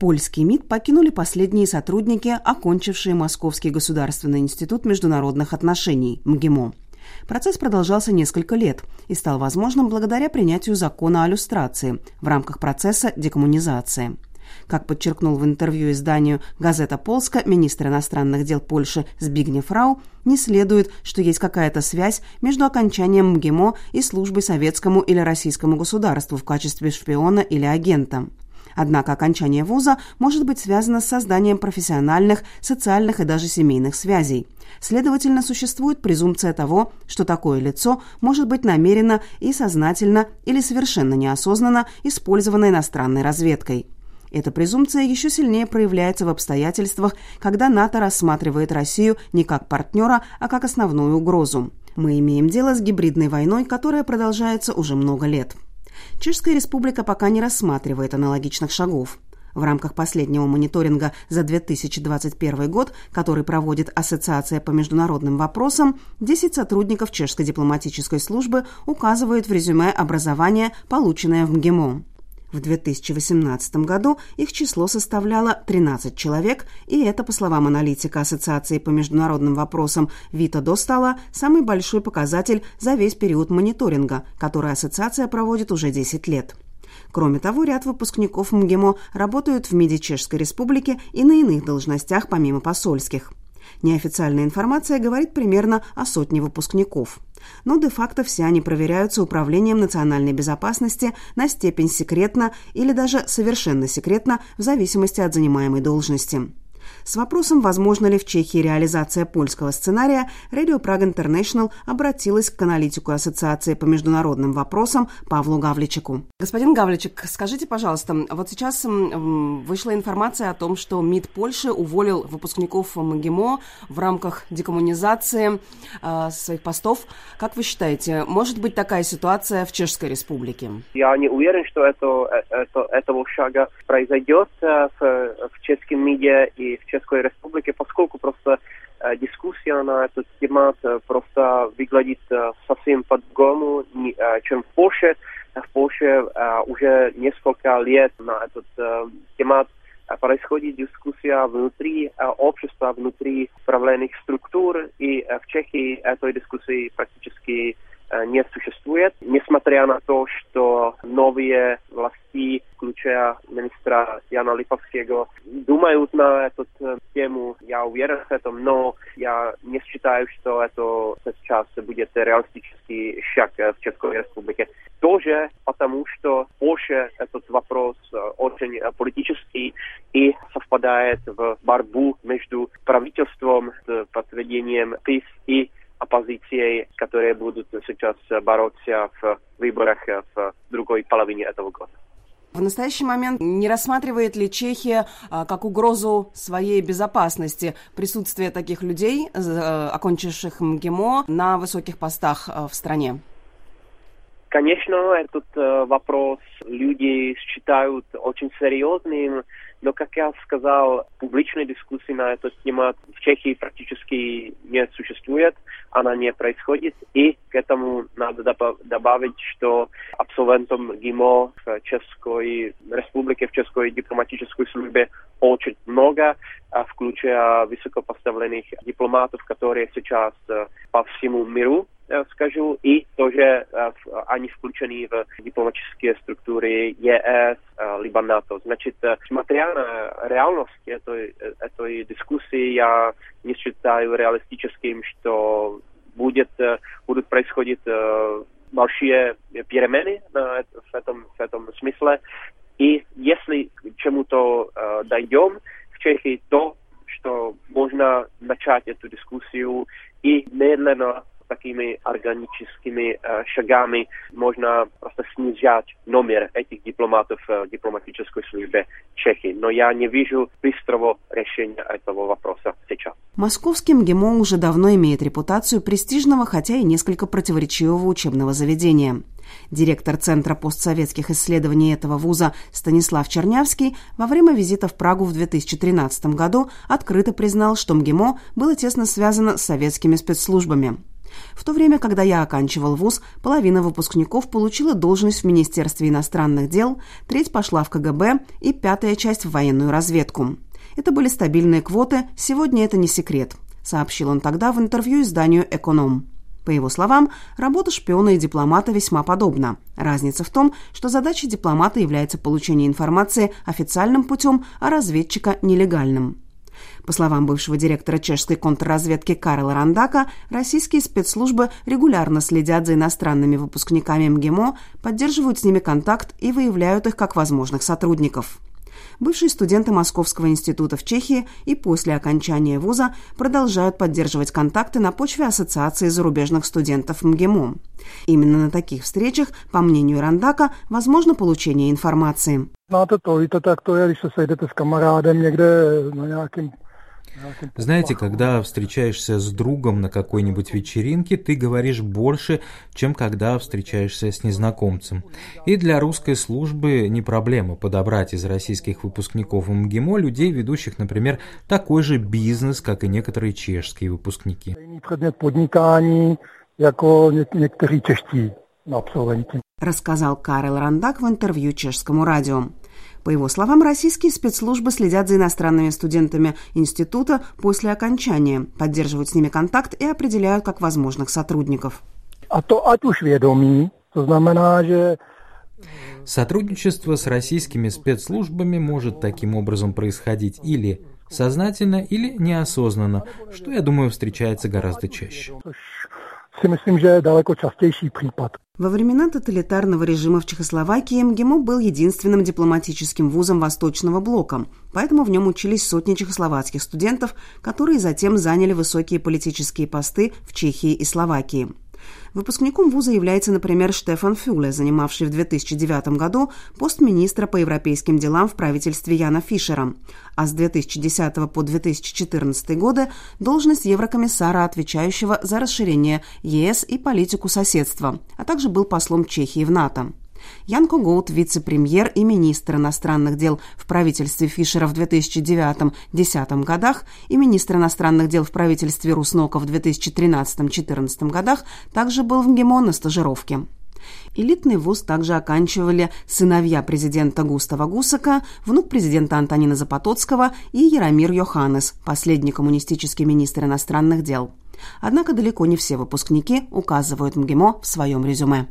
Польский МИД покинули последние сотрудники, окончившие Московский государственный институт международных отношений МГИМО. Процесс продолжался несколько лет и стал возможным благодаря принятию закона о люстрации в рамках процесса декоммунизации. Как подчеркнул в интервью изданию «Газета Полска» министр иностранных дел Польши Збигнев Рау, не следует, что есть какая-то связь между окончанием МГИМО и службой советскому или российскому государству в качестве шпиона или агента. Однако окончание вуза может быть связано с созданием профессиональных, социальных и даже семейных связей. Следовательно, существует презумпция того, что такое лицо может быть намеренно и сознательно или совершенно неосознанно использовано иностранной разведкой. Эта презумпция еще сильнее проявляется в обстоятельствах, когда НАТО рассматривает Россию не как партнера, а как основную угрозу. Мы имеем дело с гибридной войной, которая продолжается уже много лет. Чешская республика пока не рассматривает аналогичных шагов. В рамках последнего мониторинга за 2021 год, который проводит Ассоциация по международным вопросам, 10 сотрудников чешской дипломатической службы указывают в резюме образование, полученное в МГИМО. В 2018 году их число составляло 13 человек, и это, по словам аналитика Ассоциации по международным вопросам Вита Достала, самый большой показатель за весь период мониторинга, который ассоциация проводит уже 10 лет. Кроме того, ряд выпускников МГИМО работают в МИДе Чешской Республики и на иных должностях помимо посольских. Неофициальная информация говорит примерно о сотне выпускников. Но де-факто все они проверяются Управлением национальной безопасности на степень секретно или даже совершенно секретно в зависимости от занимаемой должности. С вопросом, возможно ли в Чехии реализация польского сценария, Radio Prague International обратилась к аналитику Ассоциации по международным вопросам Павлу Гавличику. Господин Гавличик, скажите, пожалуйста, вот сейчас вышла информация о том, что МИД Польши уволил выпускников МГИМО в рамках декоммунизации э, своих постов. Как вы считаете, может быть такая ситуация в Чешской Республике? Я не уверен, что это, это, этого шага произойдет э, в, в чешском МИДе и в České republiky, поскольку просто э, дискуссия на этот темат э, просто выглядит э, совсем по-другому, чем в Польше. В Польше уже несколько лет на этот темат происходит дискуссия внутри общества, внутри управленных структур, и в Чехии этой дискуссии практически не существует, несмотря на то, что новые власти, включая министра Jana Lipovského, думают на эту тему. Я уверен в этом, но я не считаю, что это сейчас будет реалистический шаг в Českой Республике. Тоже потому, что Польша этот вопрос очень политический и совпадает в борьбу между правительством под ведением ПИС и оппозицией, которые будут сейчас бороться в выборах в другой половине этого года. В настоящий момент не рассматривает ли Чехия а, как угрозу своей безопасности присутствие таких людей, а, окончивших МГИМО, на высоких постах а, в стране? Конечно, этот э, вопрос люди считают очень серьезным, но, как я сказал, публичной дискуссии на этот тему в Чехии практически не существует, она не происходит. И к этому надо добавить, что абсолвентом ГИМО в Českой Республике, в Českой дипломатической службе очень много, включая высокопоставленных дипломатов, которые сейчас э, по всему миру Э, скажу, и то, že э, ani включены в дипломатические структуры ЕС, либо НАТО. Значит, смотря на реальность этой, этой дискуссии, я не считаю реалистическим, что будет, будут происходить большие перемены в этом, в этом смысле. И если к чему-то дойдем в Чехии, то, что можно начать эту дискуссию и медленно такими органическими э, шагами можно просто снижать номер этих дипломатов в дипломатической службе Чехии. Но я не вижу быстрого решения этого вопроса сейчас. Московский МГИМО уже давно имеет репутацию престижного, хотя и несколько противоречивого учебного заведения. Директор Центра постсоветских исследований этого вуза Станислав Чернявский во время визита в Прагу в 2013 году открыто признал, что МГИМО было тесно связано с советскими спецслужбами. В то время, когда я оканчивал вуз, половина выпускников получила должность в Министерстве иностранных дел, треть пошла в КГБ и пятая часть в военную разведку. Это были стабильные квоты, сегодня это не секрет, сообщил он тогда в интервью изданию «Эконом». По его словам, работа шпиона и дипломата весьма подобна. Разница в том, что задачей дипломата является получение информации официальным путем, а разведчика – нелегальным. По словам бывшего директора чешской контрразведки Карла Рандака, российские спецслужбы регулярно следят за иностранными выпускниками МГИМО, поддерживают с ними контакт и выявляют их как возможных сотрудников. Бывшие студенты Московского института в Чехии и после окончания вуза продолжают поддерживать контакты на почве Ассоциации зарубежных студентов МГИМО. Именно на таких встречах, по мнению Рандака, возможно получение информации. Znáte to, víte, tak to je, když se sejdete s kamarádem někde na nějakém знаете, когда встречаешься с другом на какой-нибудь вечеринке, ты говоришь больше, чем когда встречаешься с незнакомцем. И для русской службы не проблема подобрать из российских выпускников МГИМО людей, ведущих, например, такой же бизнес, как и некоторые чешские выпускники. Рассказал Карел Рандак в интервью чешскому радио. По его словам, российские спецслужбы следят за иностранными студентами института после окончания, поддерживают с ними контакт и определяют как возможных сотрудников. А то vědomí, to znamená, že Сотрудничество с российскими спецслужбами может таким образом происходить или сознательно, или неосознанно, что, я думаю, встречается гораздо чаще si myslím, že je daleko častější případ. Во времена тоталитарного режима в Чехословакии МГИМО был единственным дипломатическим вузом Восточного блока, поэтому в нем учились сотни чехословацких студентов, которые затем заняли высокие политические посты в Чехии и Словакии. Выпускником вуза является, например, Штефан Фюле, занимавший в 2009 году пост министра по европейским делам в правительстве Яна Фишера, а с 2010 по 2014 годы должность еврокомиссара, отвечающего за расширение ЕС и политику соседства, а также был послом Чехии в НАТО. Янко Гоут, вице-премьер и министр иностранных дел в правительстве Фишера в 2009-2010 годах и министр иностранных дел в правительстве Руснока в 2013-2014 годах, также был в МГИМО на стажировке. Элитный вуз также оканчивали сыновья президента Густава Гусака, внук президента Антонина Запотоцкого и Яромир Йоханнес, последний коммунистический министр иностранных дел. Однако далеко не все выпускники указывают МГИМО в своем резюме.